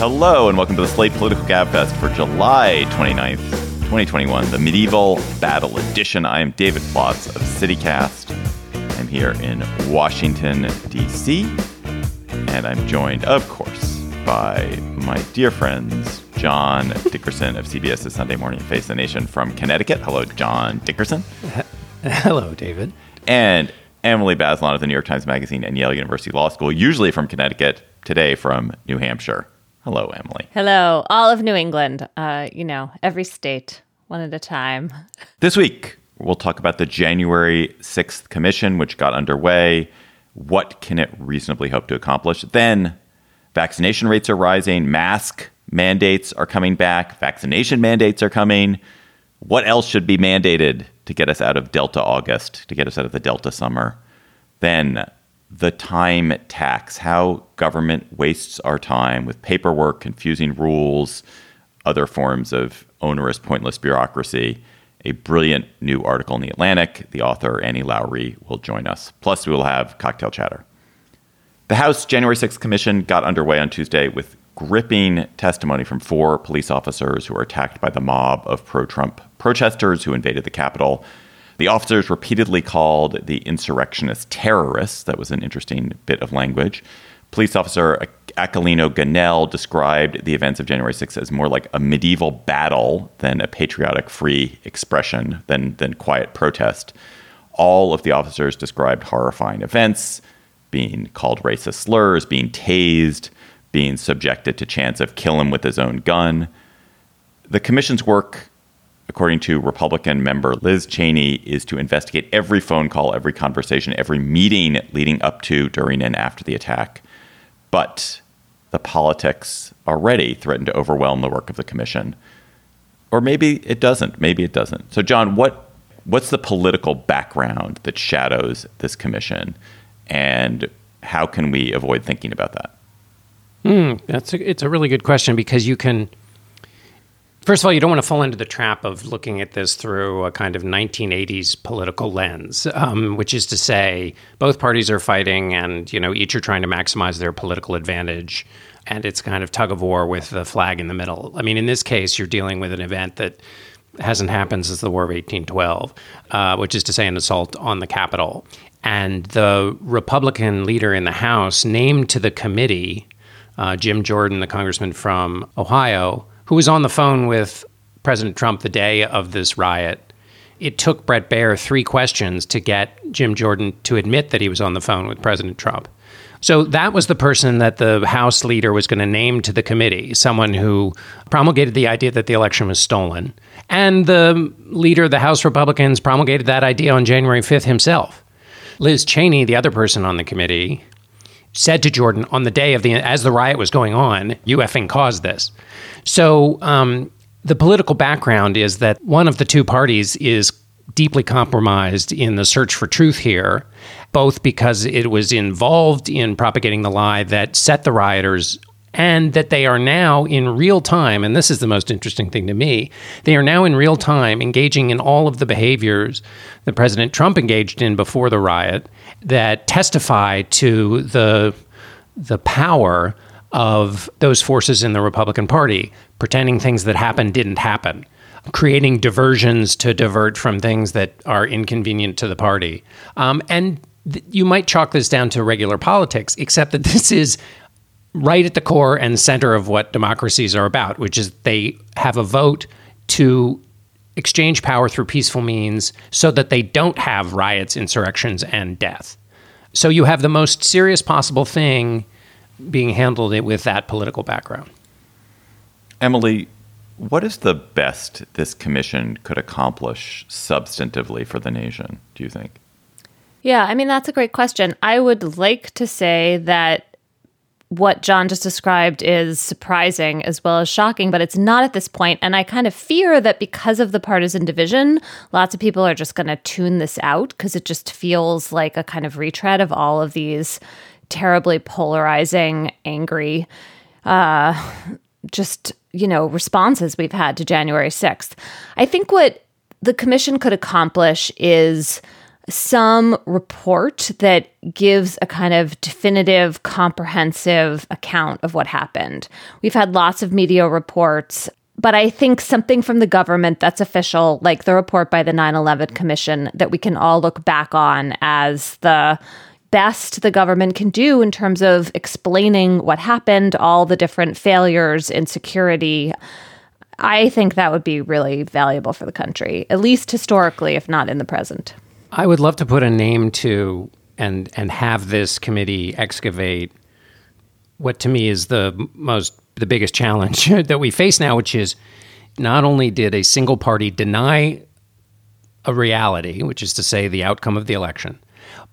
Hello, and welcome to the Slate Political Gabfest for July 29th, 2021, the Medieval Battle Edition. I am David Plotz of CityCast. I'm here in Washington, D.C., and I'm joined, of course, by my dear friends, John Dickerson of CBS's Sunday Morning Face the Nation from Connecticut. Hello, John Dickerson. Hello, David. And Emily Bazelon of the New York Times Magazine and Yale University Law School, usually from Connecticut, today from New Hampshire. Hello, Emily. Hello, all of New England. Uh, you know, every state, one at a time. This week, we'll talk about the January 6th commission, which got underway. What can it reasonably hope to accomplish? Then, vaccination rates are rising, mask mandates are coming back, vaccination mandates are coming. What else should be mandated to get us out of Delta August, to get us out of the Delta summer? Then, the time tax, how government wastes our time with paperwork, confusing rules, other forms of onerous, pointless bureaucracy. A brilliant new article in The Atlantic. The author, Annie Lowrey, will join us. Plus, we will have cocktail chatter. The House January 6th Commission got underway on Tuesday with gripping testimony from four police officers who were attacked by the mob of pro Trump protesters who invaded the Capitol. The officers repeatedly called the insurrectionists terrorists. That was an interesting bit of language. Police officer Aquilino Gonell described the events of January 6th as more like a medieval battle than a patriotic free expression, than, than quiet protest. All of the officers described horrifying events, being called racist slurs, being tased, being subjected to chance of kill him with his own gun. The commission's work according to Republican member Liz Cheney, is to investigate every phone call, every conversation, every meeting leading up to, during, and after the attack. But the politics already threaten to overwhelm the work of the commission. Or maybe it doesn't. Maybe it doesn't. So, John, what what's the political background that shadows this commission, and how can we avoid thinking about that? Mm, that's a, it's a really good question because you can First of all, you don't want to fall into the trap of looking at this through a kind of 1980s political lens, um, which is to say, both parties are fighting, and you know each are trying to maximize their political advantage, and it's kind of tug of war with the flag in the middle. I mean, in this case, you're dealing with an event that hasn't happened since the War of 1812, uh, which is to say, an assault on the Capitol, and the Republican leader in the House named to the committee, uh, Jim Jordan, the congressman from Ohio who was on the phone with President Trump the day of this riot. It took Bret Baier three questions to get Jim Jordan to admit that he was on the phone with President Trump. So that was the person that the House leader was going to name to the committee, someone who promulgated the idea that the election was stolen. And the leader of the House Republicans promulgated that idea on January 5th himself. Liz Cheney, the other person on the committee, said to Jordan on the day of the as the riot was going on, "You effing caused this." So um, the political background is that one of the two parties is deeply compromised in the search for truth here, both because it was involved in propagating the lie that set the rioters and that they are now in real time, and this is the most interesting thing to me, they are now in real time engaging in all of the behaviors that President Trump engaged in before the riot that testify to the the power of those forces in the Republican Party, pretending things that happened didn't happen, creating diversions to divert from things that are inconvenient to the party. Um, and th- you might chalk this down to regular politics, except that this is right at the core and center of what democracies are about, which is they have a vote to exchange power through peaceful means so that they don't have riots, insurrections, and death. So you have the most serious possible thing being handled with that political background. Emily, what is the best this commission could accomplish substantively for the nation, do you think? Yeah, I mean, that's a great question. I would like to say that what John just described is surprising as well as shocking, but it's not at this point. And I kind of fear that because of the partisan division, lots of people are just going to tune this out because it just feels like a kind of retread of all of these terribly polarizing, angry, uh, just, you know, responses we've had to January 6th. I think what the commission could accomplish is some report that gives a kind of definitive, comprehensive account of what happened. We've had lots of media reports, but I think something from the government that's official, like the report by the 9 11 Commission, that we can all look back on as the best the government can do in terms of explaining what happened, all the different failures in security. I think that would be really valuable for the country, at least historically, if not in the present. I would love to put a name to and and have this committee excavate what to me is the most the biggest challenge that we face now, which is not only did a single party deny a reality, which is to say the outcome of the election,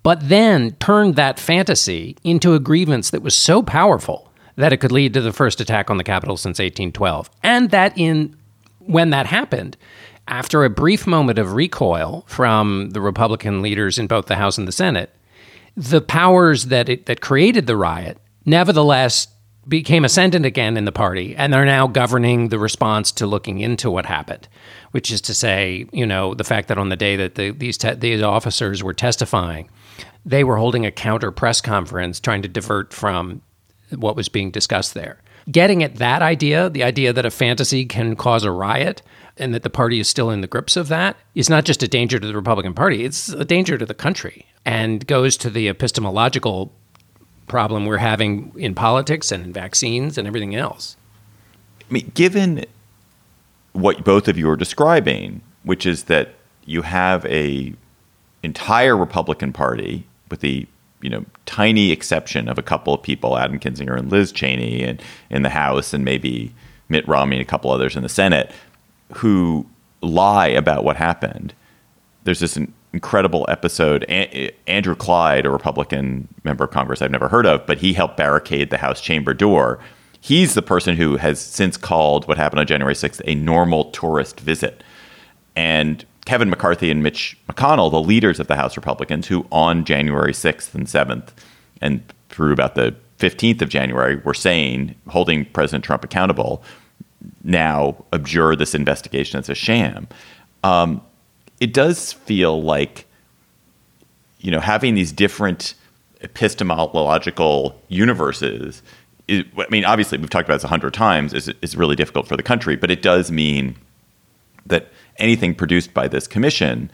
but then turned that fantasy into a grievance that was so powerful that it could lead to the first attack on the Capitol since 1812. And that in when that happened, after a brief moment of recoil from the Republican leaders in both the House and the Senate, the powers that it, that created the riot nevertheless became ascendant again in the party and they're now governing the response to looking into what happened which is to say you know the fact that on the day that the, these te- these officers were testifying they were holding a counter press conference trying to divert from what was being discussed there getting at that idea the idea that a fantasy can cause a riot and that the party is still in the grips of that is not just a danger to the Republican Party, it's a danger to the country and goes to the epistemological problem we're having in politics and in vaccines and everything else. I mean, given what both of you are describing, which is that you have a entire Republican Party with the you know tiny exception of a couple of people, Adam Kinzinger and Liz Cheney, and in the House, and maybe Mitt Romney and a couple others in the Senate, who lie about what happened. There's this incredible episode. Andrew Clyde, a Republican member of Congress I've never heard of, but he helped barricade the House chamber door. He's the person who has since called what happened on January 6th a normal tourist visit. And Kevin McCarthy and Mitch McConnell, the leaders of the House Republicans, who on January 6th and 7th and through about the 15th of January were saying, holding President Trump accountable, now abjure this investigation as a sham. Um, it does feel like, you know, having these different epistemological universes. Is, I mean, obviously, we've talked about this a hundred times. Is is really difficult for the country, but it does mean that anything produced by this commission,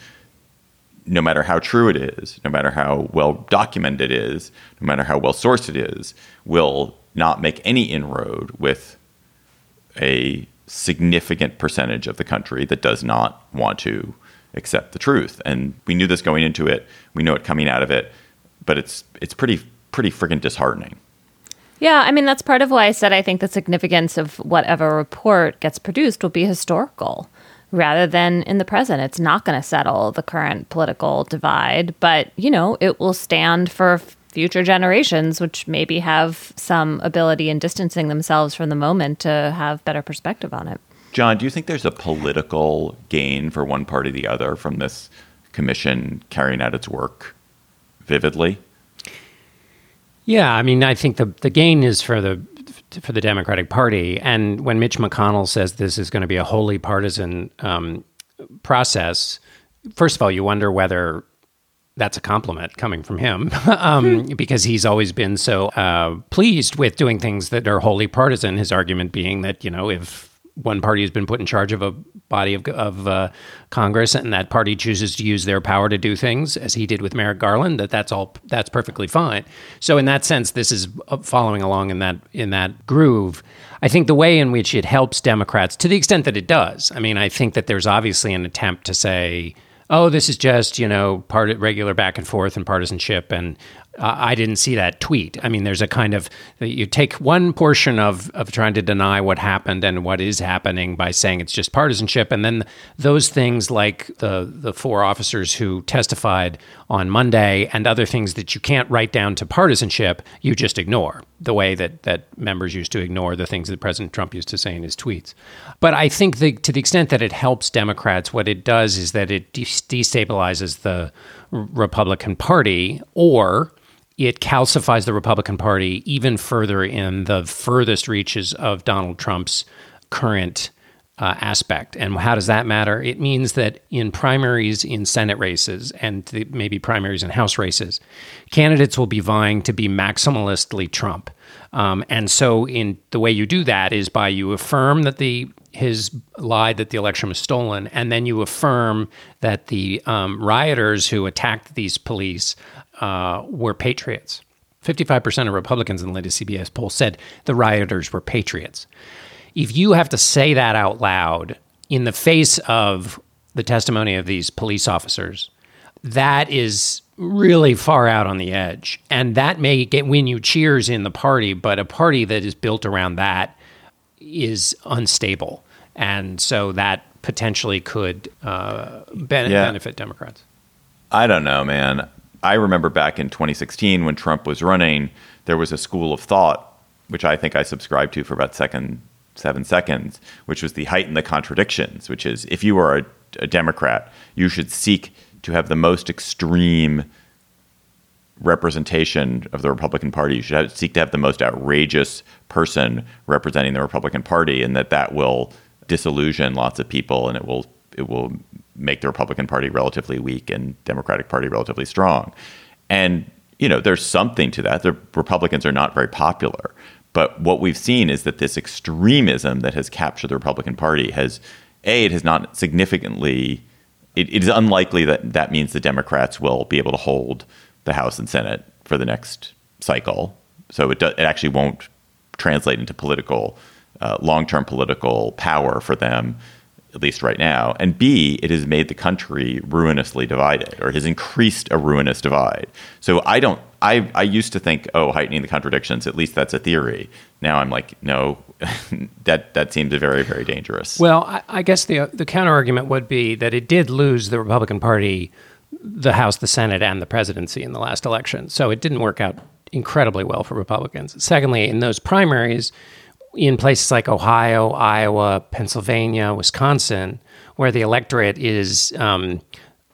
no matter how true it is, no matter how well documented it is, no matter how well sourced it is, will not make any inroad with a significant percentage of the country that does not want to accept the truth. And we knew this going into it. We know it coming out of it, but it's it's pretty pretty freaking disheartening. Yeah, I mean that's part of why I said I think the significance of whatever report gets produced will be historical rather than in the present. It's not going to settle the current political divide, but you know, it will stand for future generations, which maybe have some ability in distancing themselves from the moment to have better perspective on it. John, do you think there's a political gain for one party or the other from this commission carrying out its work vividly? Yeah, I mean, I think the the gain is for the for the Democratic Party, and when Mitch McConnell says this is going to be a wholly partisan um, process, first of all, you wonder whether that's a compliment coming from him um, because he's always been so uh, pleased with doing things that are wholly partisan. His argument being that, you know, if one party has been put in charge of a body of, of uh, Congress and that party chooses to use their power to do things, as he did with Merrick Garland, that that's all that's perfectly fine. So in that sense, this is uh, following along in that in that groove. I think the way in which it helps Democrats, to the extent that it does, I mean, I think that there's obviously an attempt to say oh, this is just, you know, part regular back and forth and partisanship. And I didn't see that tweet. I mean, there's a kind of you take one portion of of trying to deny what happened and what is happening by saying it's just partisanship, and then those things like the the four officers who testified on Monday and other things that you can't write down to partisanship, you just ignore the way that that members used to ignore the things that President Trump used to say in his tweets. But I think the, to the extent that it helps Democrats, what it does is that it destabilizes the Republican Party or it calcifies the Republican Party even further in the furthest reaches of Donald Trump's current uh, aspect. And how does that matter? It means that in primaries in Senate races and maybe primaries in House races, candidates will be vying to be maximalistly Trump. Um, and so, in the way you do that is by you affirm that the his lied that the election was stolen, and then you affirm that the um, rioters who attacked these police uh, were patriots. 55% of Republicans in the latest CBS poll said the rioters were patriots. If you have to say that out loud in the face of the testimony of these police officers, that is really far out on the edge. And that may get win you cheers in the party, but a party that is built around that is unstable. And so that potentially could uh, ben- yeah. benefit Democrats. I don't know, man. I remember back in 2016 when Trump was running, there was a school of thought, which I think I subscribed to for about second seven seconds, which was the heighten the contradictions, which is if you are a, a Democrat, you should seek to have the most extreme representation of the Republican Party. You should have, seek to have the most outrageous person representing the Republican Party, and that that will disillusion lots of people, and it will it will make the Republican Party relatively weak and Democratic Party relatively strong. And you know, there's something to that. The Republicans are not very popular, but what we've seen is that this extremism that has captured the Republican Party has a it has not significantly. it, it is unlikely that that means the Democrats will be able to hold the House and Senate for the next cycle. So it, do, it actually won't translate into political, uh, long term political power for them at least right now. And B, it has made the country ruinously divided or has increased a ruinous divide. So I don't, I, I used to think, oh, heightening the contradictions, at least that's a theory. Now I'm like, no, that, that seems very, very dangerous. Well, I, I guess the, the counter argument would be that it did lose the Republican Party, the House, the Senate, and the presidency in the last election. So it didn't work out incredibly well for Republicans. Secondly, in those primaries, in places like Ohio, Iowa, Pennsylvania, Wisconsin, where the electorate is um,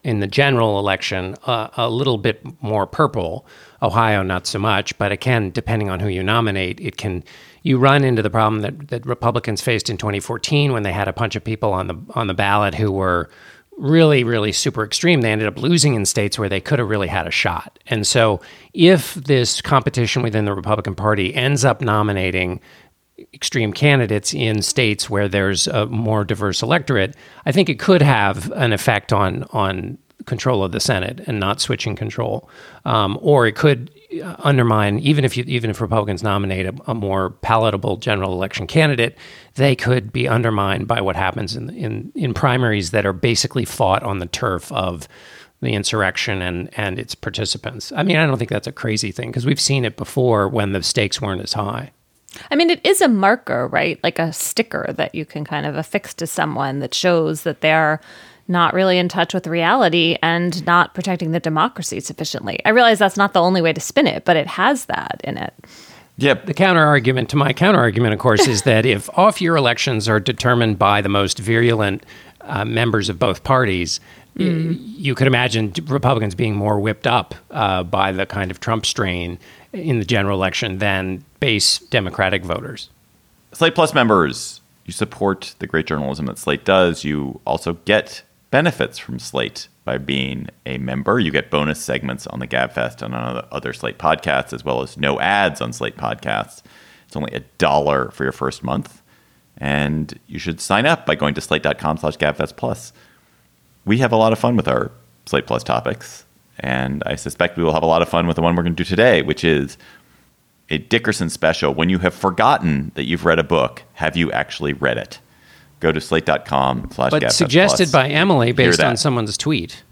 in the general election uh, a little bit more purple. Ohio, not so much, but again, depending on who you nominate, it can. You run into the problem that, that Republicans faced in 2014 when they had a bunch of people on the on the ballot who were really, really super extreme. They ended up losing in states where they could have really had a shot. And so, if this competition within the Republican Party ends up nominating extreme candidates in states where there's a more diverse electorate, I think it could have an effect on on control of the Senate and not switching control, um, or it could undermine even if you even if Republicans nominate a, a, more palatable general election candidate, they could be undermined by what happens in in in primaries that are basically fought on the turf of the insurrection and and its participants. I mean, I don't think that's a crazy thing because we've seen it before when the stakes weren't as high. I mean, it is a marker, right? Like a sticker that you can kind of affix to someone that shows that they're not really in touch with reality and not protecting the democracy sufficiently. I realize that's not the only way to spin it, but it has that in it. Yep. The counter argument to my counter argument, of course, is that if off year elections are determined by the most virulent uh, members of both parties, mm. you could imagine Republicans being more whipped up uh, by the kind of Trump strain in the general election than base Democratic voters. Slate Plus members, you support the great journalism that Slate does. You also get benefits from Slate by being a member. You get bonus segments on the GabFest and on other Slate podcasts, as well as no ads on Slate podcasts. It's only a dollar for your first month. And you should sign up by going to slate.com slash GabFest Plus. We have a lot of fun with our Slate Plus topics. And I suspect we will have a lot of fun with the one we're going to do today, which is a Dickerson special. When you have forgotten that you've read a book, have you actually read it? Go to slate.com slash But suggested by Emily based on someone's tweet.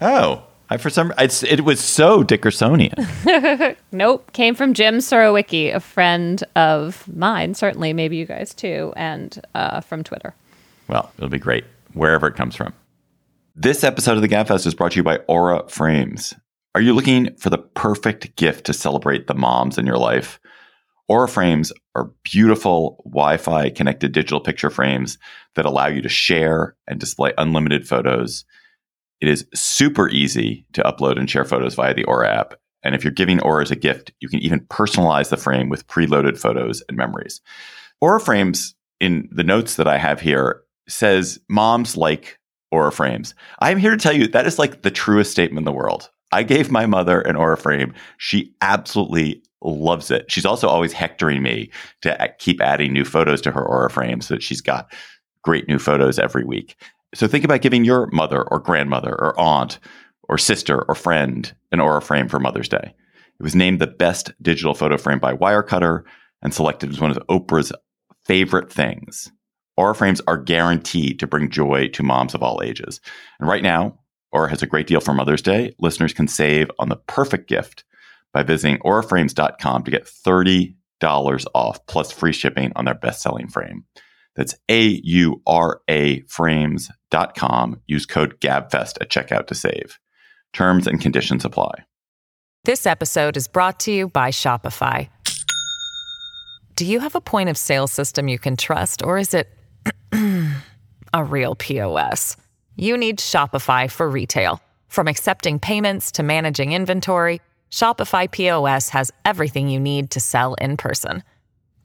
Oh, I for some it's, it was so Dickersonian. Nope. Came from Jim Surowiecki, a friend of mine, certainly, maybe you guys too, and uh, from Twitter. well, it'll be great wherever it comes from. This episode of the Gabfest is brought to you by Aura Frames. Are you looking for the perfect gift to celebrate the moms in your life? Aura frames are beautiful Wi Fi connected digital picture frames that allow you to share and display unlimited photos. It is super easy to upload and share photos via the Aura app. And if you're giving Aura as a gift, you can even personalize the frame with preloaded photos and memories. Aura frames, in the notes that I have here, says moms like Aura frames. I'm here to tell you that is like the truest statement in the world. I gave my mother an Aura frame. She absolutely loves it. She's also always hectoring me to keep adding new photos to her Aura frame so that she's got great new photos every week. So think about giving your mother or grandmother or aunt or sister or friend an Aura frame for Mother's Day. It was named the best digital photo frame by Wirecutter and selected as one of Oprah's favorite things. Aura frames are guaranteed to bring joy to moms of all ages. And right now, Aura has a great deal for Mother's Day. Listeners can save on the perfect gift by visiting auraframes.com to get $30 off plus free shipping on their best-selling frame. That's A-U-R-A frames.com. Use code GABFEST at checkout to save. Terms and conditions apply. This episode is brought to you by Shopify. Do you have a point of sale system you can trust, or is it a real POS? You need Shopify for retail. From accepting payments to managing inventory, Shopify POS has everything you need to sell in person.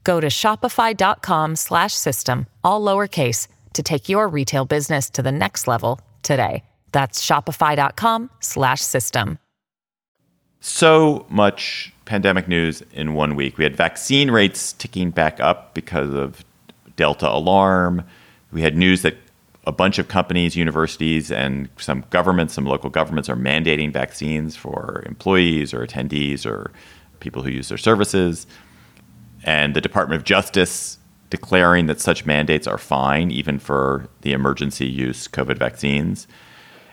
Go to shopify.com slash system, all lowercase, to take your retail business to the next level today. That's shopify.com slash system. so much pandemic news in one week. We had vaccine rates ticking back up because of Delta alarm. We had news that a bunch of companies, universities, and some governments, some local governments are mandating vaccines for employees or attendees or people who use their services. And the Department of Justice declaring that such mandates are fine, even for the emergency use COVID vaccines.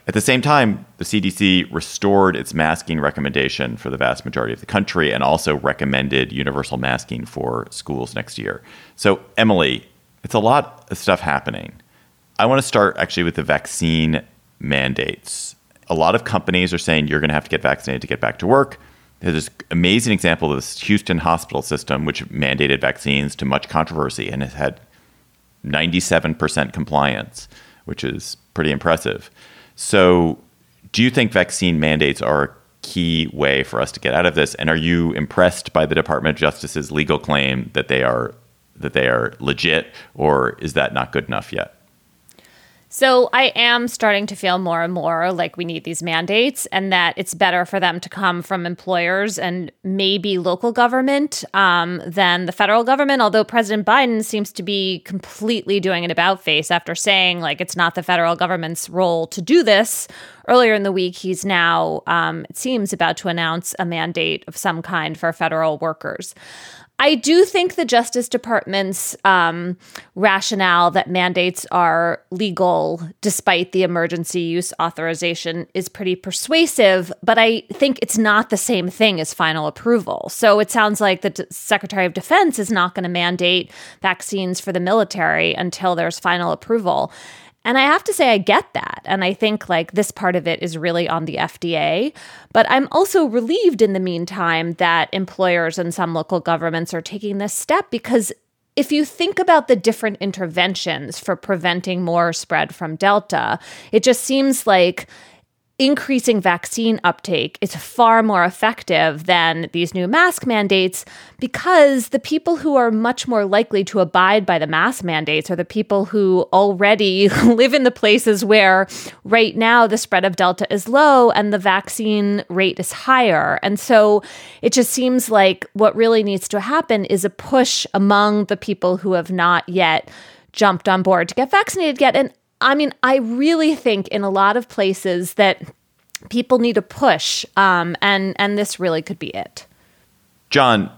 At the same time, the CDC restored its masking recommendation for the vast majority of the country and also recommended universal masking for schools next year. So, Emily, it's a lot of stuff happening. I want to start actually with the vaccine mandates. A lot of companies are saying you're going to have to get vaccinated to get back to work. There's this amazing example of this Houston hospital system, which mandated vaccines to much controversy and has had 97% compliance, which is pretty impressive. So, do you think vaccine mandates are a key way for us to get out of this? And are you impressed by the Department of Justice's legal claim that they are that they are legit, or is that not good enough yet? So I am starting to feel more and more like we need these mandates and that it's better for them to come from employers and maybe local government um, than the federal government. Although President Biden seems to be completely doing an about face after saying like it's not the federal government's role to do this. Earlier in the week, he's now, um, it seems, about to announce a mandate of some kind for federal workers. I do think the Justice Department's um, rationale that mandates are legal despite the emergency use authorization is pretty persuasive, but I think it's not the same thing as final approval. So it sounds like the D- Secretary of Defense is not going to mandate vaccines for the military until there's final approval. And I have to say, I get that. And I think like this part of it is really on the FDA. But I'm also relieved in the meantime that employers and some local governments are taking this step because if you think about the different interventions for preventing more spread from Delta, it just seems like increasing vaccine uptake is far more effective than these new mask mandates because the people who are much more likely to abide by the mask mandates are the people who already live in the places where right now the spread of Delta is low and the vaccine rate is higher. And so it just seems like what really needs to happen is a push among the people who have not yet jumped on board to get vaccinated yet. And I mean, I really think in a lot of places that people need a push, um, and and this really could be it. John,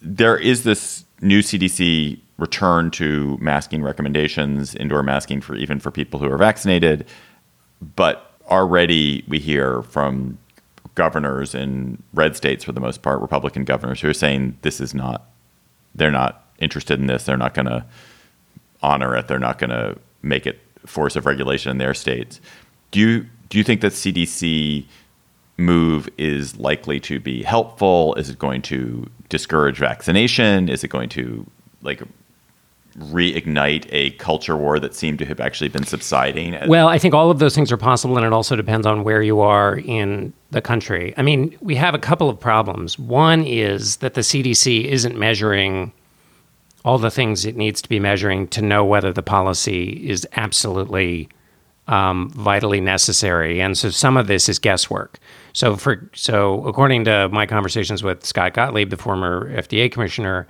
there is this new CDC return to masking recommendations, indoor masking for even for people who are vaccinated. But already we hear from governors in red states for the most part, Republican governors who are saying this is not, they're not interested in this. They're not going to honor it. They're not going to make it force of regulation in their states. Do you do you think that CDC move is likely to be helpful? Is it going to discourage vaccination? Is it going to like reignite a culture war that seemed to have actually been subsiding? Well, I think all of those things are possible, and it also depends on where you are in the country. I mean, we have a couple of problems. One is that the CDC isn't measuring all the things it needs to be measuring to know whether the policy is absolutely um, vitally necessary. And so some of this is guesswork. So for so according to my conversations with Scott Gottlieb, the former FDA commissioner,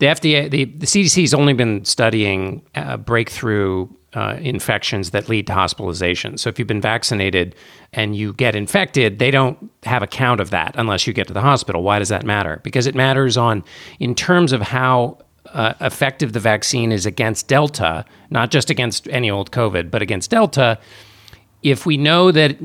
the FDA, the, the CDC has only been studying uh, breakthrough uh, infections that lead to hospitalization. So if you've been vaccinated and you get infected, they don't have a count of that unless you get to the hospital. Why does that matter? Because it matters on in terms of how uh, effective the vaccine is against Delta, not just against any old COVID, but against Delta. If we know that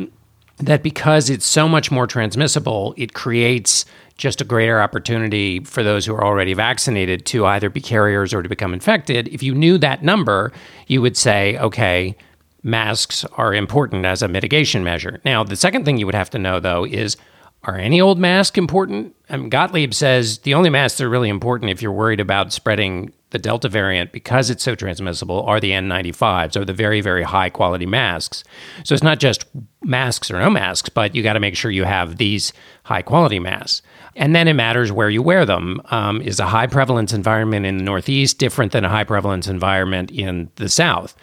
that because it's so much more transmissible, it creates just a greater opportunity for those who are already vaccinated to either be carriers or to become infected. If you knew that number, you would say, okay, masks are important as a mitigation measure. Now, the second thing you would have to know, though, is are any old masks important? Mean, Gottlieb says the only masks that are really important if you're worried about spreading the Delta variant because it's so transmissible are the N95s, or the very, very high quality masks. So it's not just masks or no masks, but you got to make sure you have these high quality masks. And then it matters where you wear them. Um, is a high prevalence environment in the Northeast different than a high prevalence environment in the South?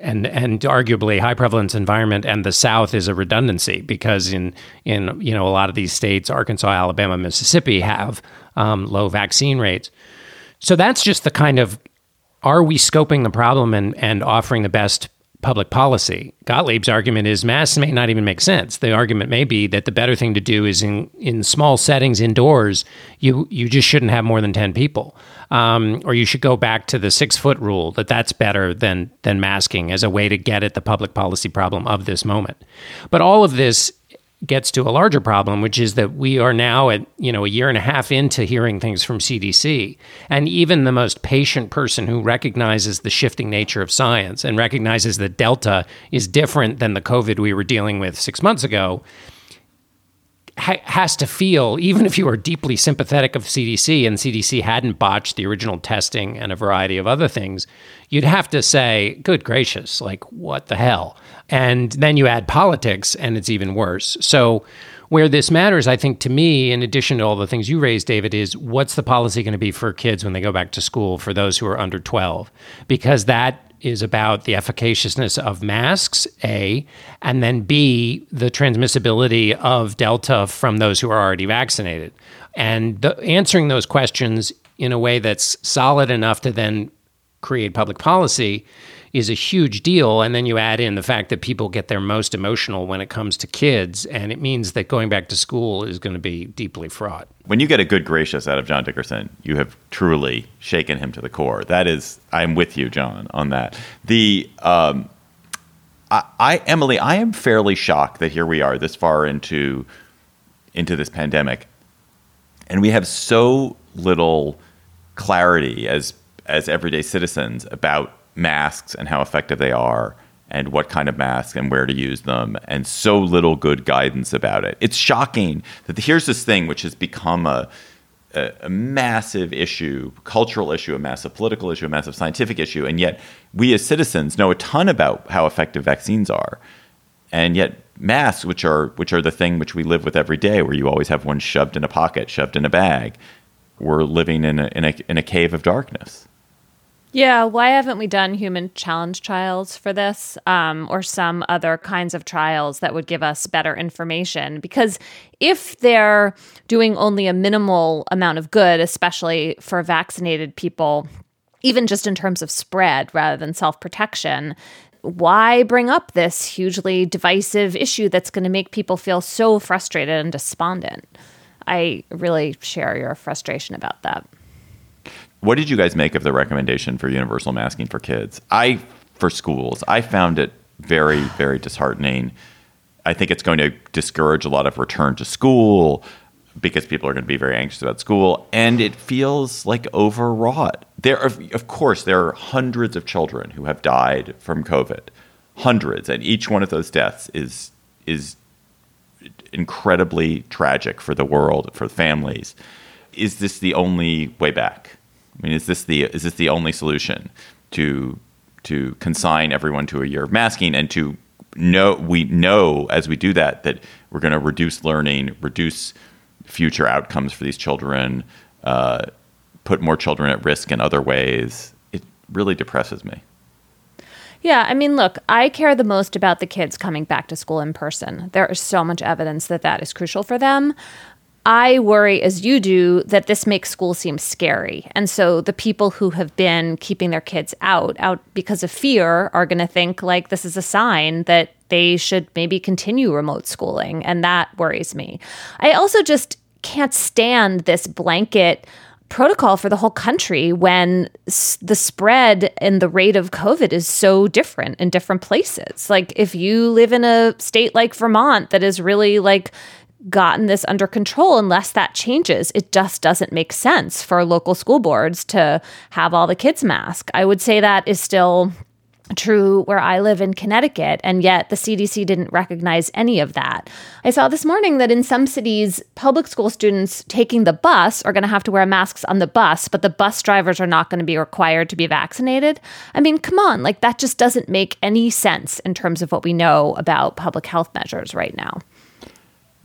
And and arguably high prevalence environment and the south is a redundancy because in in you know a lot of these states arkansas alabama mississippi have um, low vaccine rates. So that's just the kind of are we scoping the problem and and offering the best public policy. Gottlieb's argument is masks may not even make sense. The argument may be that the better thing to do is in in small settings indoors you you just shouldn't have more than 10 people. Um, or you should go back to the six foot rule that that's better than than masking as a way to get at the public policy problem of this moment. But all of this gets to a larger problem, which is that we are now at you know a year and a half into hearing things from CDC, and even the most patient person who recognizes the shifting nature of science and recognizes that Delta is different than the COVID we were dealing with six months ago ha- has to feel, even if you are deeply sympathetic of CDC and CDC hadn't botched the original testing and a variety of other things, you'd have to say, good gracious, like, what the hell? And then you add politics, and it's even worse. So, where this matters, I think, to me, in addition to all the things you raised, David, is what's the policy going to be for kids when they go back to school for those who are under 12? Because that is about the efficaciousness of masks, A, and then B, the transmissibility of Delta from those who are already vaccinated. And the, answering those questions in a way that's solid enough to then create public policy is a huge deal. And then you add in the fact that people get their most emotional when it comes to kids. And it means that going back to school is going to be deeply fraught. When you get a good gracious out of John Dickerson, you have truly shaken him to the core. That is, I'm with you, John, on that. The, um, I, I, Emily, I am fairly shocked that here we are this far into into this pandemic, and we have so little clarity as as everyday citizens about masks and how effective they are and what kind of mask and where to use them and so little good guidance about it. It's shocking that here's this thing which has become a, a, a, massive issue, cultural issue, a massive political issue, a massive scientific issue, and yet we as citizens know a ton about how effective vaccines are. And yet masks, which are which are the thing which we live with every day, where you always have one shoved in a pocket, shoved in a bag, we're living in a, in a, in a cave of darkness. Yeah, why haven't we done human challenge trials for this um, or some other kinds of trials that would give us better information? Because if they're doing only a minimal amount of good, especially for vaccinated people, even just in terms of spread rather than self protection, why bring up this hugely divisive issue that's going to make people feel so frustrated and despondent? I really share your frustration about that. What did you guys make of the recommendation for universal masking for kids? I for schools, I found it very very disheartening. I think it's going to discourage a lot of return to school because people are going to be very anxious about school and it feels like overwrought. There are, of course there are hundreds of children who have died from COVID. Hundreds and each one of those deaths is is incredibly tragic for the world, for families. Is this the only way back? I mean, is this the is this the only solution to to consign everyone to a year of masking and to know we know as we do that that we're going to reduce learning, reduce future outcomes for these children, uh, put more children at risk in other ways. It really depresses me. Yeah, I mean, look, I care the most about the kids coming back to school in person. There is so much evidence that that is crucial for them. I worry, as you do, that this makes school seem scary. And so the people who have been keeping their kids out, out because of fear, are going to think like this is a sign that they should maybe continue remote schooling. And that worries me. I also just can't stand this blanket protocol for the whole country when s- the spread and the rate of COVID is so different in different places. Like if you live in a state like Vermont that is really like gotten this under control unless that changes it just doesn't make sense for local school boards to have all the kids mask i would say that is still true where I live in Connecticut, and yet the CDC didn't recognize any of that. I saw this morning that in some cities, public school students taking the bus are going to have to wear masks on the bus, but the bus drivers are not going to be required to be vaccinated. I mean, come on, like that just doesn't make any sense in terms of what we know about public health measures right now.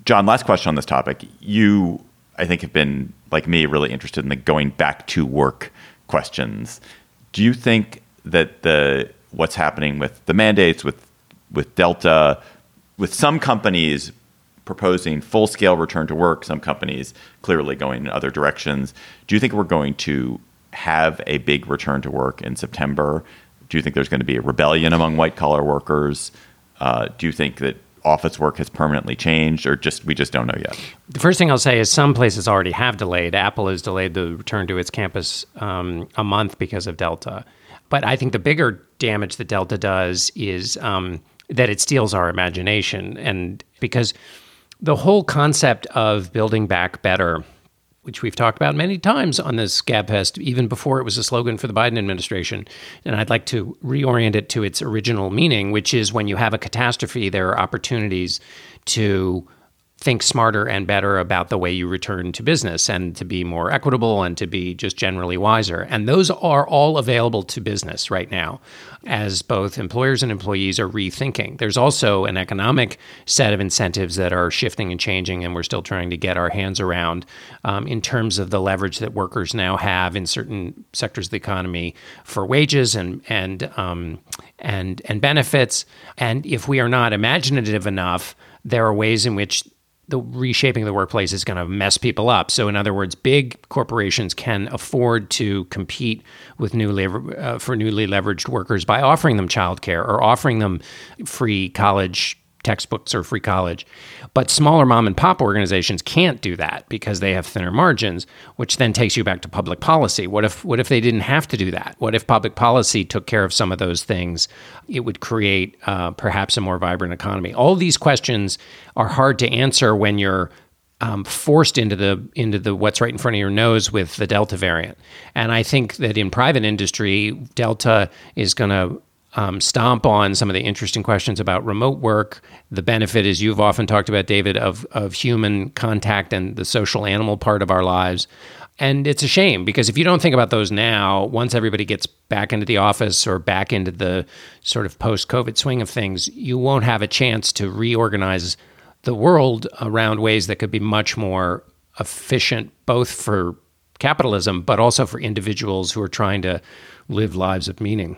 John, last question on this topic. You, I think, have been, like me, really interested in the going back to work questions. Do you think that the what's happening with the mandates, with with Delta, with some companies proposing full scale return to work, some companies clearly going in other directions. Do you think we're going to have a big return to work in September? Do you think there's going to be a rebellion among white collar workers? Uh, do you think that office work has permanently changed, or just we just don't know yet? The first thing I'll say is some places already have delayed. Apple has delayed the return to its campus um, a month because of Delta. But I think the bigger damage that Delta does is um, that it steals our imagination, and because the whole concept of building back better which we've talked about many times on this Gabfest, even before it was a slogan for the Biden administration. And I'd like to reorient it to its original meaning, which is when you have a catastrophe, there are opportunities to think smarter and better about the way you return to business and to be more equitable and to be just generally wiser. And those are all available to business right now as both employers and employees are rethinking. There's also an economic set of incentives that are shifting and changing, and we're still trying to get our hands around um, in terms of the leverage that workers now have in certain sectors of the economy for wages and and um, and and benefits. And if we are not imaginative enough, there are ways in which the reshaping of the workplace is going to mess people up. So, in other words, big corporations can afford to compete with newly uh, for newly leveraged workers by offering them childcare or offering them free college textbooks or free college. But smaller mom and pop organizations can't do that because they have thinner margins, which then takes you back to public policy. What if what if they didn't have to do that? What if public policy took care of some of those things? It would create uh, perhaps a more vibrant economy. All these questions are hard to answer when you're um, forced into the into the what's right in front of your nose with the Delta variant. And I think that in private industry, Delta is going to um, stomp on some of the interesting questions about remote work. The benefit, as you've often talked about, David, of, of human contact and the social animal part of our lives. And it's a shame because if you don't think about those now, once everybody gets back into the office or back into the sort of post COVID swing of things, you won't have a chance to reorganize the world around ways that could be much more efficient, both for capitalism, but also for individuals who are trying to live lives of meaning.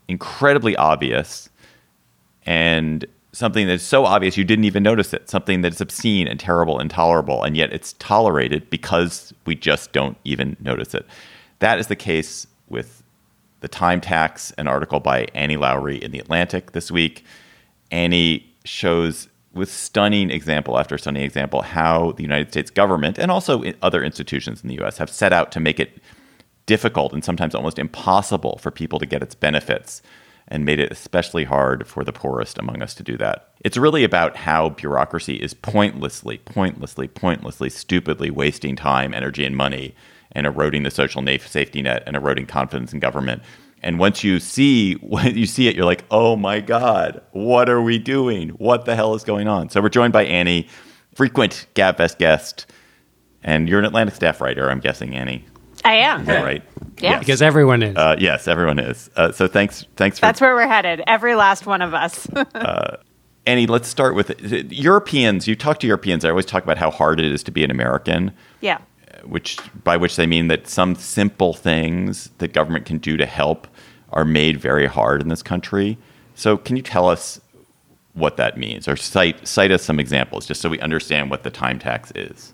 incredibly obvious and something that's so obvious you didn't even notice it, something that's obscene and terrible and intolerable, and yet it's tolerated because we just don't even notice it. That is the case with the time tax, an article by Annie Lowrey in The Atlantic this week. Annie shows with stunning example after stunning example how the United States government and also other institutions in the US have set out to make it difficult and sometimes almost impossible for people to get its benefits and made it especially hard for the poorest among us to do that. It's really about how bureaucracy is pointlessly, pointlessly, pointlessly, stupidly wasting time, energy, and money and eroding the social safety net and eroding confidence in government. And once you see when you see it, you're like, oh my God, what are we doing? What the hell is going on? So we're joined by Annie, frequent Gabfest guest, and you're an Atlantic staff writer, I'm guessing, Annie. I am. Is right? Yeah. Because everyone is. Uh, yes, everyone is. Uh, so thanks, thanks for. That's where we're headed. Every last one of us. uh, Annie, let's start with Europeans. You talk to Europeans. I always talk about how hard it is to be an American. Yeah. Which, by which they mean that some simple things that government can do to help are made very hard in this country. So, can you tell us what that means, or cite cite us some examples, just so we understand what the time tax is?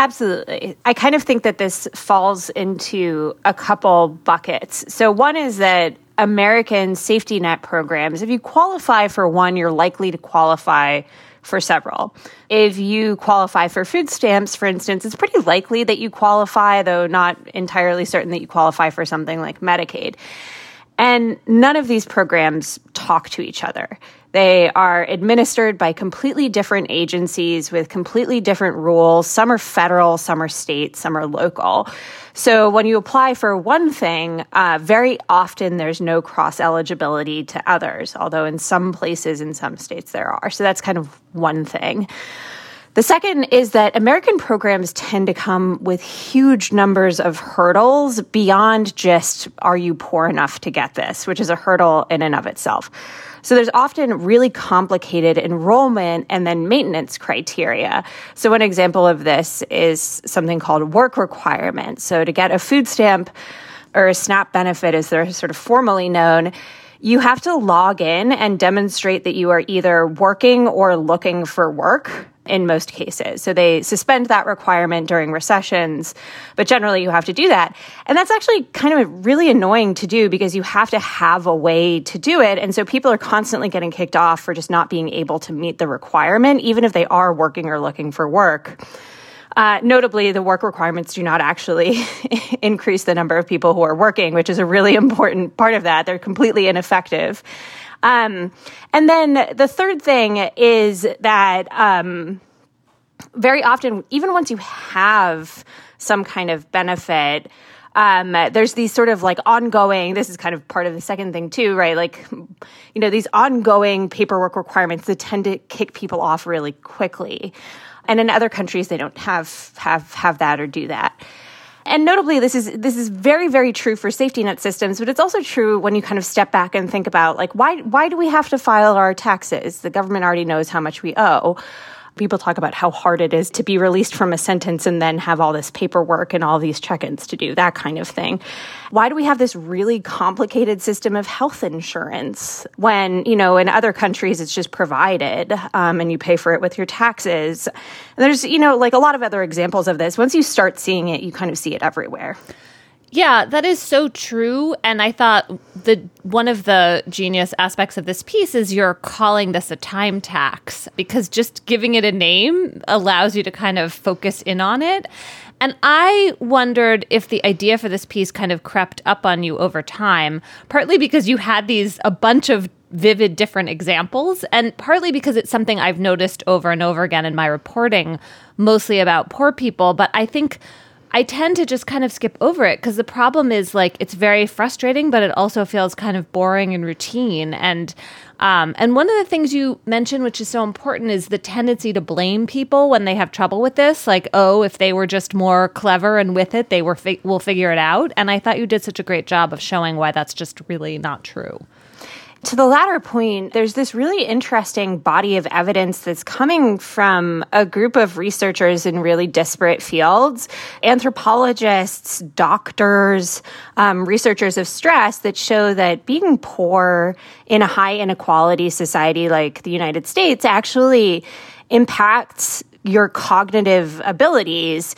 Absolutely. I kind of think that this falls into a couple buckets. So, one is that American safety net programs, if you qualify for one, you're likely to qualify for several. If you qualify for food stamps, for instance, it's pretty likely that you qualify, though not entirely certain that you qualify for something like Medicaid. And none of these programs talk to each other. They are administered by completely different agencies with completely different rules. Some are federal, some are state, some are local. So when you apply for one thing, uh, very often there's no cross eligibility to others, although in some places, in some states, there are. So that's kind of one thing. The second is that American programs tend to come with huge numbers of hurdles beyond just, are you poor enough to get this, which is a hurdle in and of itself. So there's often really complicated enrollment and then maintenance criteria. So one example of this is something called work requirement. So to get a food stamp or a SNAP benefit, as they're sort of formally known, you have to log in and demonstrate that you are either working or looking for work in most cases. So they suspend that requirement during recessions, but generally you have to do that. And that's actually kind of really annoying to do because you have to have a way to do it. And so people are constantly getting kicked off for just not being able to meet the requirement, even if they are working or looking for work. Uh, notably, the work requirements do not actually increase the number of people who are working, which is a really important part of that. They're completely ineffective. Um, and then the third thing is that um, very often, even once you have some kind of benefit, um, there's these sort of like ongoing, this is kind of part of the second thing too, right? Like, you know, these ongoing paperwork requirements that tend to kick people off really quickly. And in other countries, they don't have, have, have that or do that. And notably, this is this is very very true for safety net systems, but it's also true when you kind of step back and think about like why why do we have to file our taxes? The government already knows how much we owe people talk about how hard it is to be released from a sentence and then have all this paperwork and all these check ins to do, that kind of thing. Why do we have this really complicated system of health insurance when, you know, in other countries it's just provided um, and you pay for it with your taxes? And there's, you know, like a lot of other examples of this. Once you start seeing it, you kind of see it everywhere. Yeah, that is so true. And I thought the one of the genius aspects of this piece is you're calling this a time tax because just giving it a name allows you to kind of focus in on it. And I wondered if the idea for this piece kind of crept up on you over time, partly because you had these a bunch of vivid different examples, and partly because it's something I've noticed over and over again in my reporting, mostly about poor people. But I think I tend to just kind of skip over it because the problem is like it's very frustrating, but it also feels kind of boring and routine. And um, and one of the things you mentioned, which is so important, is the tendency to blame people when they have trouble with this. Like, oh, if they were just more clever and with it, they were fi- will figure it out. And I thought you did such a great job of showing why that's just really not true. To the latter point, there's this really interesting body of evidence that's coming from a group of researchers in really disparate fields anthropologists, doctors, um, researchers of stress that show that being poor in a high inequality society like the United States actually impacts your cognitive abilities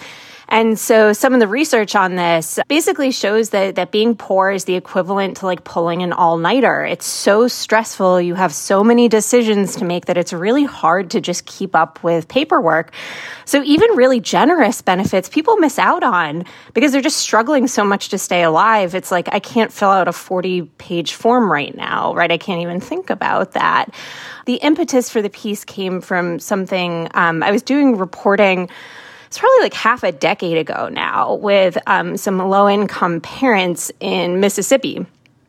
and so some of the research on this basically shows that, that being poor is the equivalent to like pulling an all nighter. It's so stressful. You have so many decisions to make that it's really hard to just keep up with paperwork. So even really generous benefits people miss out on because they're just struggling so much to stay alive. It's like, I can't fill out a 40 page form right now, right? I can't even think about that. The impetus for the piece came from something um, I was doing reporting it's probably like half a decade ago now with um, some low income parents in Mississippi.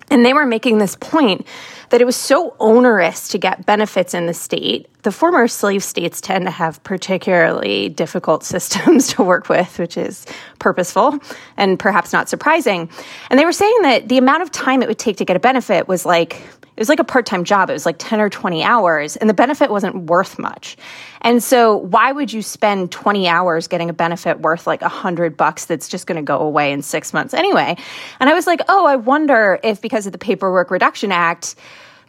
And they were making this point that it was so onerous to get benefits in the state. The former slave states tend to have particularly difficult systems to work with, which is purposeful and perhaps not surprising. And they were saying that the amount of time it would take to get a benefit was like it was like a part-time job. It was like 10 or 20 hours and the benefit wasn't worth much. And so why would you spend 20 hours getting a benefit worth like 100 bucks that's just going to go away in six months? Anyway and i was like oh i wonder if because of the paperwork reduction act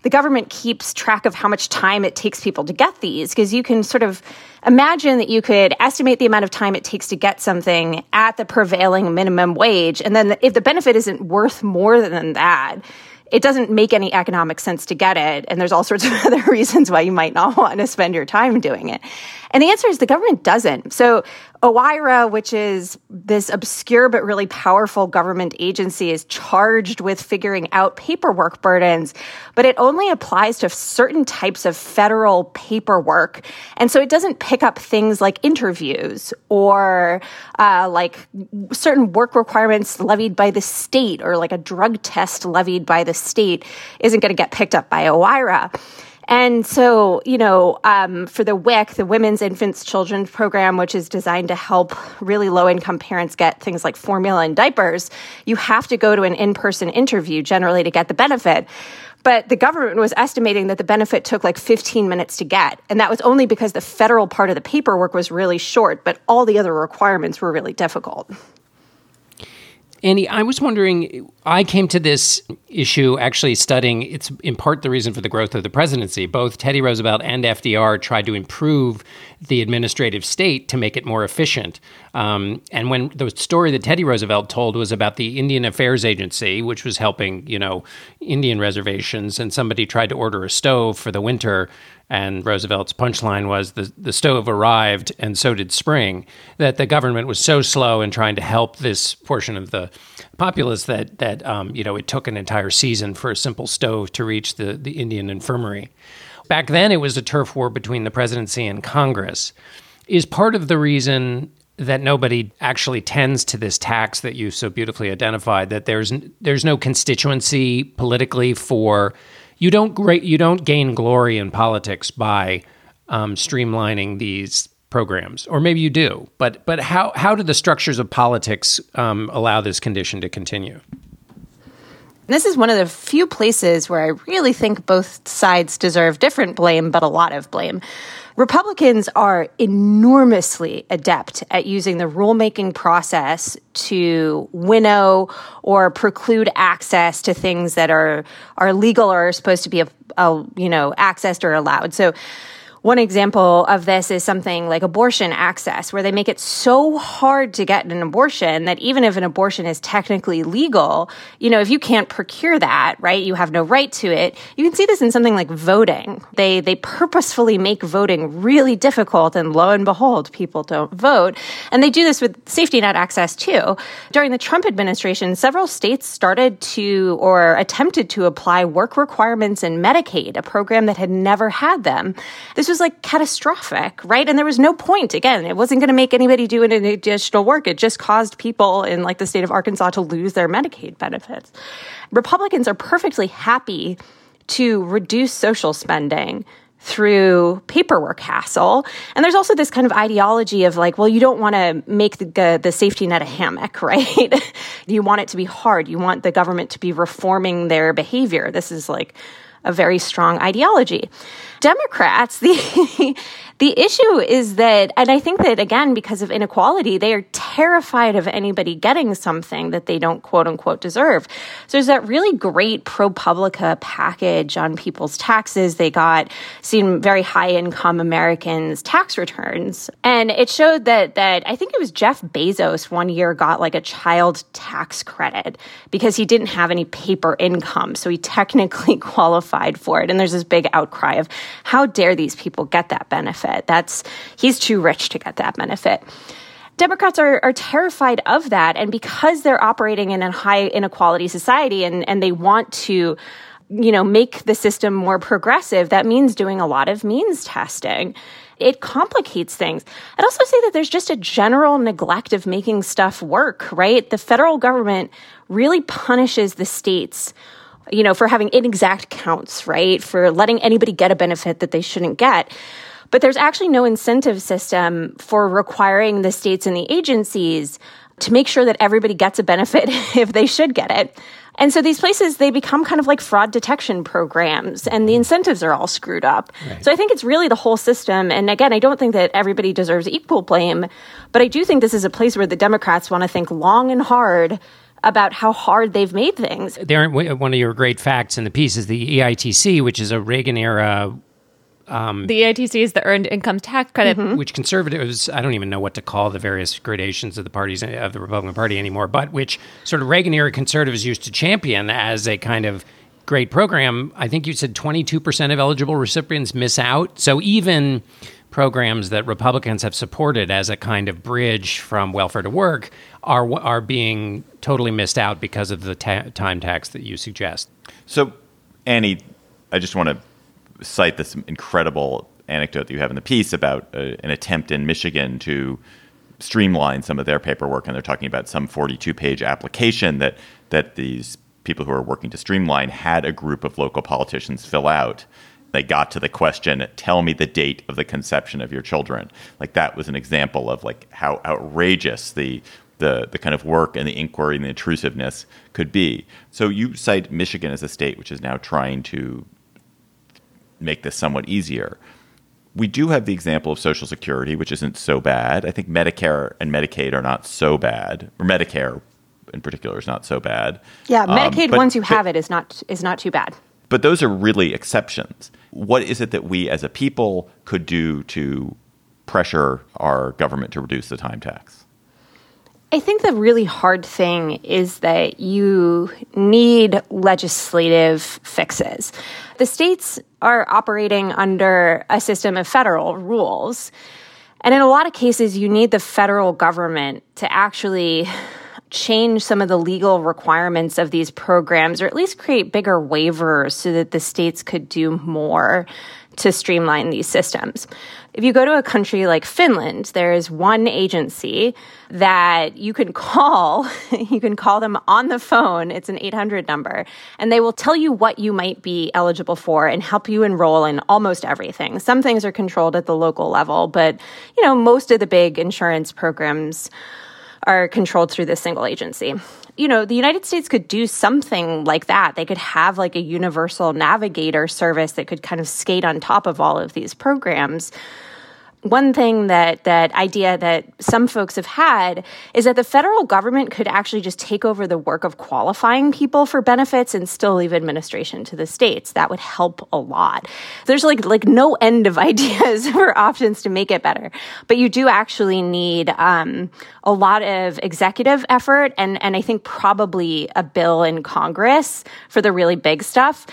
the government keeps track of how much time it takes people to get these because you can sort of imagine that you could estimate the amount of time it takes to get something at the prevailing minimum wage and then if the benefit isn't worth more than that it doesn't make any economic sense to get it. And there's all sorts of other reasons why you might not want to spend your time doing it. And the answer is the government doesn't. So OIRA, which is this obscure but really powerful government agency, is charged with figuring out paperwork burdens, but it only applies to certain types of federal paperwork. And so it doesn't pick up things like interviews or uh, like certain work requirements levied by the state or like a drug test levied by the state isn't going to get picked up by OIRA. And so, you know, um, for the WIC, the Women's Infants Children's Program, which is designed to help really low income parents get things like formula and diapers, you have to go to an in person interview generally to get the benefit. But the government was estimating that the benefit took like 15 minutes to get. And that was only because the federal part of the paperwork was really short, but all the other requirements were really difficult. Annie, I was wondering, I came to this issue actually studying, it's in part the reason for the growth of the presidency. Both Teddy Roosevelt and FDR tried to improve the administrative state to make it more efficient. Um, and when the story that Teddy Roosevelt told was about the Indian Affairs Agency, which was helping, you know, Indian reservations, and somebody tried to order a stove for the winter and Roosevelt's punchline was the, the stove arrived and so did spring, that the government was so slow in trying to help this portion of the populace that, that um, you know, it took an entire season for a simple stove to reach the, the Indian infirmary. Back then, it was a turf war between the presidency and Congress. Is part of the reason that nobody actually tends to this tax that you so beautifully identified that there's there's no constituency politically for you don't great you don't gain glory in politics by um, streamlining these programs, or maybe you do. But but how how do the structures of politics um, allow this condition to continue? This is one of the few places where I really think both sides deserve different blame, but a lot of blame. Republicans are enormously adept at using the rulemaking process to winnow or preclude access to things that are are legal or are supposed to be a, a you know accessed or allowed. So one example of this is something like abortion access, where they make it so hard to get an abortion that even if an abortion is technically legal, you know, if you can't procure that, right, you have no right to it. You can see this in something like voting. They they purposefully make voting really difficult, and lo and behold, people don't vote. And they do this with safety net access too. During the Trump administration, several states started to or attempted to apply work requirements in Medicaid, a program that had never had them. This was was like catastrophic, right? And there was no point. Again, it wasn't going to make anybody do any additional work. It just caused people in like the state of Arkansas to lose their Medicaid benefits. Republicans are perfectly happy to reduce social spending through paperwork hassle. And there's also this kind of ideology of like, well, you don't want to make the, the safety net a hammock, right? you want it to be hard. You want the government to be reforming their behavior. This is like a very strong ideology. Democrats, the the issue is that, and I think that again, because of inequality, they are terrified of anybody getting something that they don't quote unquote deserve. So there's that really great ProPublica package on people's taxes. They got seen very high income Americans tax returns. And it showed that, that I think it was Jeff Bezos one year got like a child tax credit because he didn't have any paper income. So he technically qualified for it. And there's this big outcry of how dare these people get that benefit? That's he's too rich to get that benefit. Democrats are, are terrified of that. And because they're operating in a high inequality society and, and they want to, you know, make the system more progressive, that means doing a lot of means testing. It complicates things. I'd also say that there's just a general neglect of making stuff work, right? The federal government really punishes the states you know, for having inexact counts, right? For letting anybody get a benefit that they shouldn't get. But there's actually no incentive system for requiring the states and the agencies to make sure that everybody gets a benefit if they should get it. And so these places, they become kind of like fraud detection programs, and the incentives are all screwed up. Right. So I think it's really the whole system. And again, I don't think that everybody deserves equal blame, but I do think this is a place where the Democrats want to think long and hard about how hard they've made things. There, one of your great facts in the piece is the EITC, which is a Reagan era um, the EITC is the Earned Income Tax Credit, mm-hmm. which conservatives I don't even know what to call the various gradations of the parties of the Republican Party anymore, but which sort of Reagan era conservatives used to champion as a kind of great program. I think you said 22% of eligible recipients miss out. So even programs that Republicans have supported as a kind of bridge from welfare to work are are being totally missed out because of the ta- time tax that you suggest. So, Annie, I just want to cite this incredible anecdote that you have in the piece about uh, an attempt in Michigan to streamline some of their paperwork, and they're talking about some 42-page application that that these people who are working to streamline had a group of local politicians fill out. They got to the question, "Tell me the date of the conception of your children." Like that was an example of like how outrageous the the, the kind of work and the inquiry and the intrusiveness could be. So you cite Michigan as a state which is now trying to make this somewhat easier. We do have the example of Social Security, which isn't so bad. I think Medicare and Medicaid are not so bad, or Medicare in particular is not so bad. Yeah, um, Medicaid um, but, once you have it is not is not too bad. But those are really exceptions. What is it that we as a people could do to pressure our government to reduce the time tax? I think the really hard thing is that you need legislative fixes. The states are operating under a system of federal rules. And in a lot of cases, you need the federal government to actually change some of the legal requirements of these programs or at least create bigger waivers so that the states could do more to streamline these systems. If you go to a country like Finland, there is one agency that you can call. you can call them on the phone. It's an 800 number, and they will tell you what you might be eligible for and help you enroll in almost everything. Some things are controlled at the local level, but you know, most of the big insurance programs are controlled through this single agency you know, the United States could do something like that. They could have like a universal navigator service that could kind of skate on top of all of these programs one thing that that idea that some folks have had is that the federal government could actually just take over the work of qualifying people for benefits and still leave administration to the states. That would help a lot. There's like like no end of ideas or options to make it better, but you do actually need um, a lot of executive effort and and I think probably a bill in Congress for the really big stuff.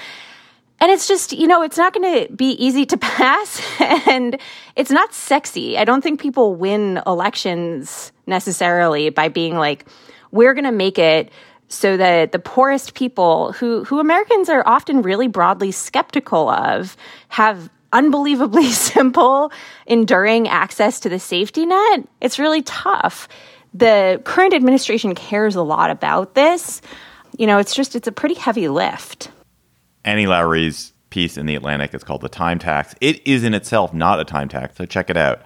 And it's just, you know, it's not going to be easy to pass and it's not sexy. I don't think people win elections necessarily by being like, we're going to make it so that the poorest people who, who Americans are often really broadly skeptical of have unbelievably simple, enduring access to the safety net. It's really tough. The current administration cares a lot about this. You know, it's just, it's a pretty heavy lift. Annie Lowrey's piece in The Atlantic is called The Time Tax. It is in itself not a time tax, so check it out.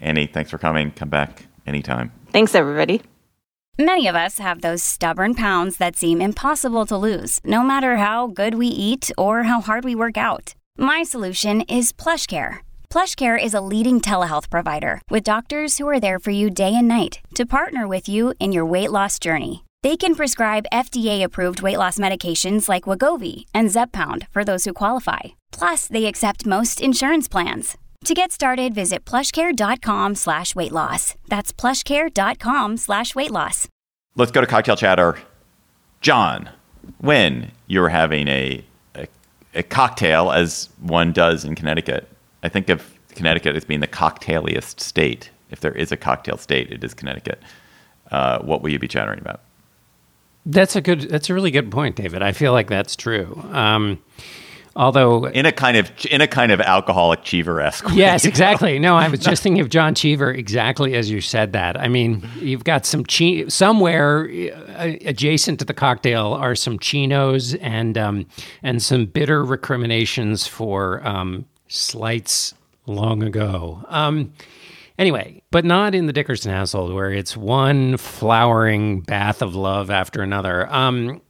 Annie, thanks for coming. Come back anytime. Thanks, everybody. Many of us have those stubborn pounds that seem impossible to lose, no matter how good we eat or how hard we work out. My solution is PlushCare. PlushCare is a leading telehealth provider with doctors who are there for you day and night to partner with you in your weight loss journey. They can prescribe FDA-approved weight loss medications like Wegovy and Zepbound for those who qualify. Plus, they accept most insurance plans. To get started, visit plushcare.com slash weight loss. That's plushcare.com slash weight loss. Let's go to cocktail chatter. John, when you're having a, a, a cocktail, as one does in Connecticut, I think of Connecticut as being the cocktailiest state. If there is a cocktail state, it is Connecticut. Uh, what will you be chattering about? That's a good. That's a really good point, David. I feel like that's true. Um, although in a kind of in a kind of alcoholic Cheever esque. Yes, exactly. No, I was just thinking of John Cheever exactly as you said that. I mean, you've got some chi- somewhere uh, adjacent to the cocktail are some chinos and um, and some bitter recriminations for um, slights long ago. Um, Anyway, but not in the Dickerson household where it's one flowering bath of love after another. Um,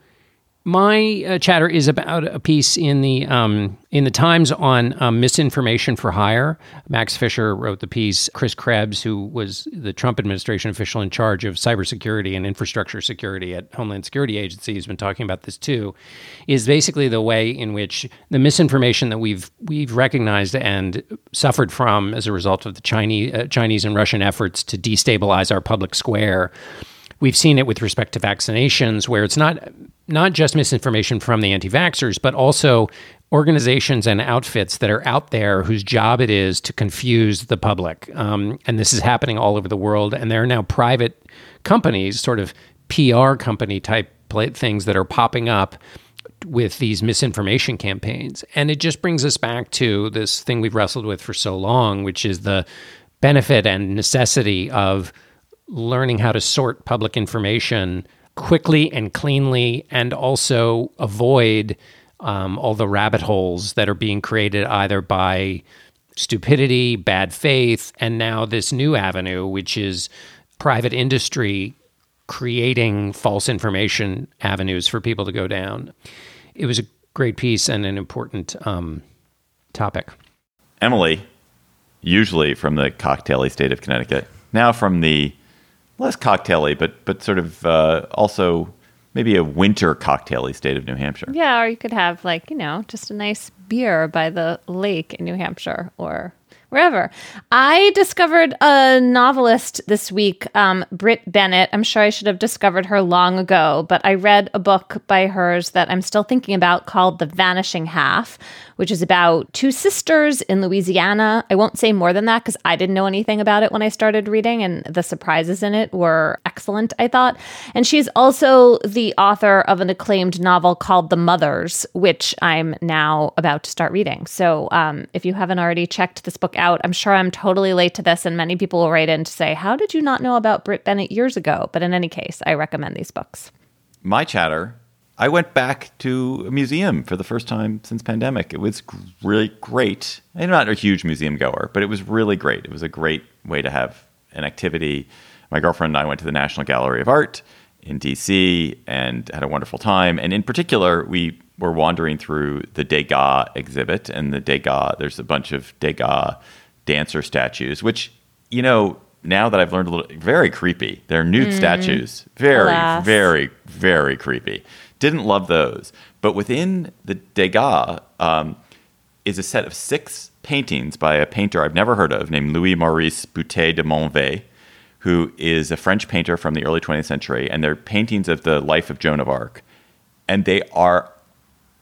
my uh, chatter is about a piece in the um, in the Times on um, misinformation for hire. Max Fisher wrote the piece. Chris Krebs, who was the Trump administration official in charge of cybersecurity and infrastructure security at Homeland Security Agency, has been talking about this too. Is basically the way in which the misinformation that we've we've recognized and suffered from as a result of the Chinese uh, Chinese and Russian efforts to destabilize our public square We've seen it with respect to vaccinations, where it's not not just misinformation from the anti-vaxxers, but also organizations and outfits that are out there whose job it is to confuse the public. Um, and this is happening all over the world. And there are now private companies, sort of PR company type things that are popping up with these misinformation campaigns. And it just brings us back to this thing we've wrestled with for so long, which is the benefit and necessity of learning how to sort public information quickly and cleanly and also avoid um, all the rabbit holes that are being created either by stupidity, bad faith, and now this new avenue, which is private industry creating false information avenues for people to go down. It was a great piece and an important um, topic. Emily, usually from the cocktaily state of Connecticut, now from the less cocktaily, but but sort of uh, also maybe a winter cocktaily state of New Hampshire. Yeah, or you could have like you know just a nice beer by the lake in New Hampshire, or wherever. I discovered a novelist this week, um, Brit Bennett. I'm sure I should have discovered her long ago, but I read a book by hers that I'm still thinking about called The Vanishing Half, which is about two sisters in Louisiana. I won't say more than that because I didn't know anything about it when I started reading, and the surprises in it were excellent, I thought. And she's also the author of an acclaimed novel called The Mothers, which I'm now about to start reading. So um, if you haven't already checked this book out, I'm sure I'm totally late to this, and many people will write in to say, How did you not know about Brit Bennett years ago? But in any case, I recommend these books. My chatter I went back to a museum for the first time since pandemic. It was really great. I'm not a huge museum goer, but it was really great. It was a great way to have an activity. My girlfriend and I went to the National Gallery of Art in DC and had a wonderful time. And in particular, we were wandering through the Degas exhibit, and the Degas, there's a bunch of Degas dancer statues, which, you know, now that I've learned a little, very creepy. They're nude mm. statues. Very, Alas. very, very creepy. Didn't love those. But within the Degas um, is a set of six paintings by a painter I've never heard of named Louis Maurice Boutet de Monvel, who is a French painter from the early 20th century. And they're paintings of the life of Joan of Arc. And they are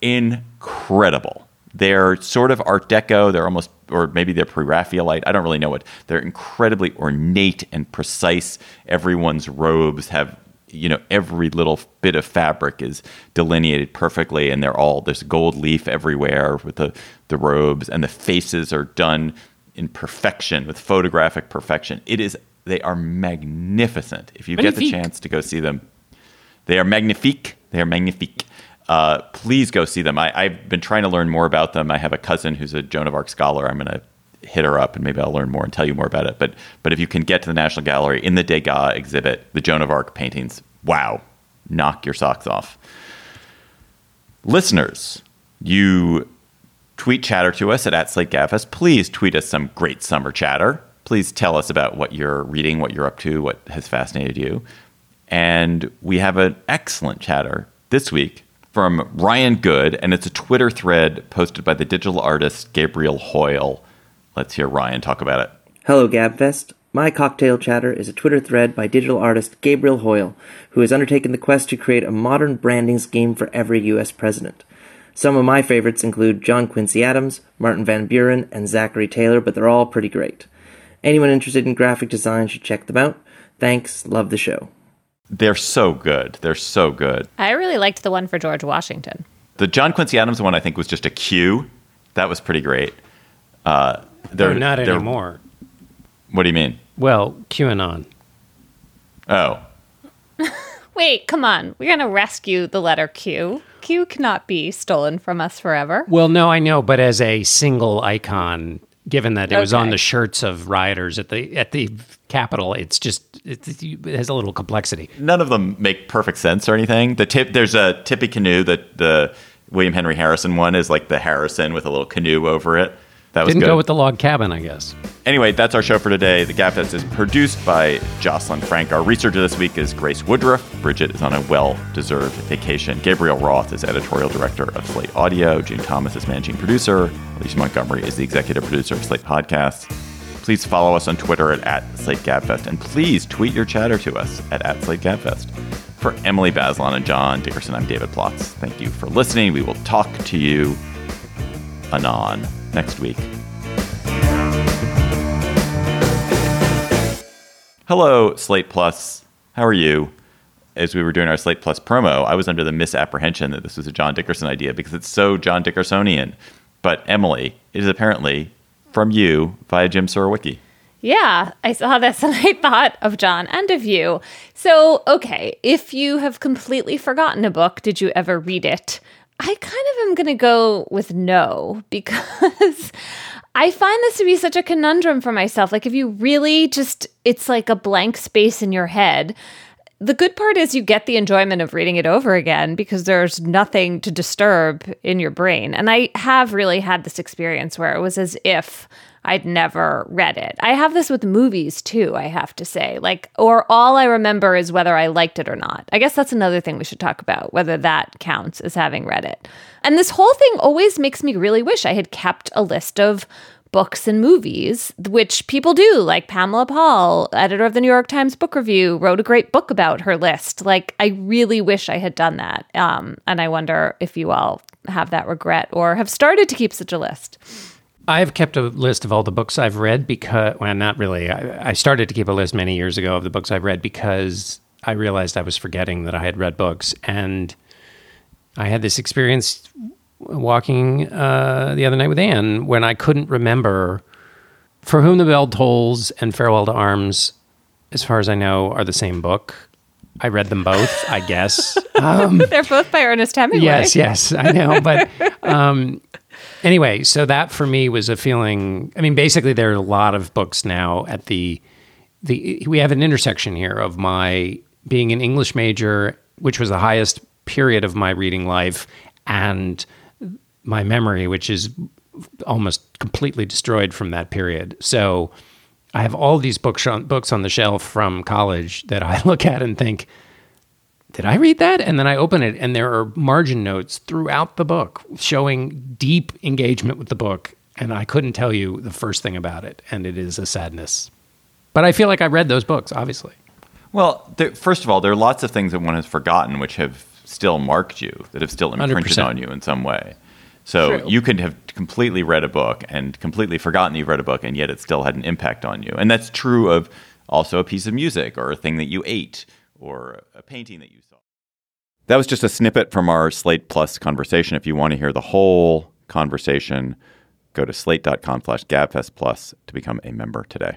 incredible. They're sort of Art Deco. They're almost, or maybe they're pre Raphaelite. I don't really know what. They're incredibly ornate and precise. Everyone's robes have you know every little bit of fabric is delineated perfectly and they're all there's gold leaf everywhere with the the robes and the faces are done in perfection with photographic perfection it is they are magnificent if you magnifique. get the chance to go see them they are magnifique they are magnifique uh, please go see them I, i've been trying to learn more about them i have a cousin who's a joan of arc scholar i'm going to hit her up and maybe I'll learn more and tell you more about it. But but if you can get to the National Gallery in the Degas exhibit, the Joan of Arc paintings, wow, knock your socks off. Listeners, you tweet chatter to us at, at Slate. Please tweet us some great summer chatter. Please tell us about what you're reading, what you're up to, what has fascinated you. And we have an excellent chatter this week from Ryan Good, and it's a Twitter thread posted by the digital artist Gabriel Hoyle. Let's hear Ryan talk about it. Hello, Gabfest. My cocktail chatter is a Twitter thread by digital artist Gabriel Hoyle, who has undertaken the quest to create a modern branding scheme for every U.S. president. Some of my favorites include John Quincy Adams, Martin Van Buren, and Zachary Taylor, but they're all pretty great. Anyone interested in graphic design should check them out. Thanks, love the show. They're so good. They're so good. I really liked the one for George Washington. The John Quincy Adams one, I think, was just a cue. That was pretty great. Uh, they're no, not they're, anymore. What do you mean? Well, QAnon. Oh. Wait, come on. We're going to rescue the letter Q. Q cannot be stolen from us forever. Well, no, I know, but as a single icon, given that it okay. was on the shirts of rioters at the at the Capitol, it's just it, it, has a little complexity. None of them make perfect sense or anything. The tip there's a Tippecanoe that the William Henry Harrison one is like the Harrison with a little canoe over it. That was Didn't good. go with the log cabin, I guess. Anyway, that's our show for today. The Gabfest is produced by Jocelyn Frank. Our researcher this week is Grace Woodruff. Bridget is on a well-deserved vacation. Gabriel Roth is editorial director of Slate Audio. June Thomas is managing producer. Alicia Montgomery is the executive producer of Slate Podcasts. Please follow us on Twitter at, at Slate Gabfest, and please tweet your chatter to us at, at Slate Gabfest. For Emily Bazelon and John Dickerson, I'm David Plotz. Thank you for listening. We will talk to you anon next week. Hello, Slate Plus. How are you? As we were doing our Slate Plus promo, I was under the misapprehension that this was a John Dickerson idea because it's so John Dickersonian. But Emily, it is apparently from you via Jim Surowiecki. Yeah, I saw this and I thought of John and of you. So, okay, if you have completely forgotten a book, did you ever read it? I kind of am going to go with no because I find this to be such a conundrum for myself. Like, if you really just, it's like a blank space in your head. The good part is you get the enjoyment of reading it over again because there's nothing to disturb in your brain. And I have really had this experience where it was as if I'd never read it. I have this with movies too, I have to say. Like, or all I remember is whether I liked it or not. I guess that's another thing we should talk about, whether that counts as having read it. And this whole thing always makes me really wish I had kept a list of books and movies, which people do. Like Pamela Paul, editor of the New York Times Book Review, wrote a great book about her list. Like, I really wish I had done that. Um, and I wonder if you all have that regret or have started to keep such a list. I've kept a list of all the books I've read because, well, not really. I, I, started to keep a list many years ago of the books I've read because I realized I was forgetting that I had read books. And I had this experience walking uh, the other night with Anne when I couldn't remember For Whom the Bell Tolls and Farewell to Arms, as far as I know, are the same book. I read them both, I guess. Um, They're both by Ernest Hemingway. Yes, yes, I know. But um, anyway, so that for me was a feeling. I mean, basically, there are a lot of books now at the the. We have an intersection here of my being an English major, which was the highest period of my reading life, and my memory, which is almost completely destroyed from that period. So I have all these books books on the shelf from college that I look at and think, did I read that? And then I open it, and there are margin notes throughout the book showing deep engagement with the book. And I couldn't tell you the first thing about it. And it is a sadness. But I feel like I read those books, obviously. Well, there, first of all, there are lots of things that one has forgotten which have still marked you, that have still imprinted 100%. on you in some way. So True. you could have completely read a book and completely forgotten you've read a book, and yet it still had an impact on you. And that's true of also a piece of music or a thing that you ate or a painting that you. That was just a snippet from our Slate Plus conversation. If you want to hear the whole conversation, go to slate.com slash gabfest plus to become a member today.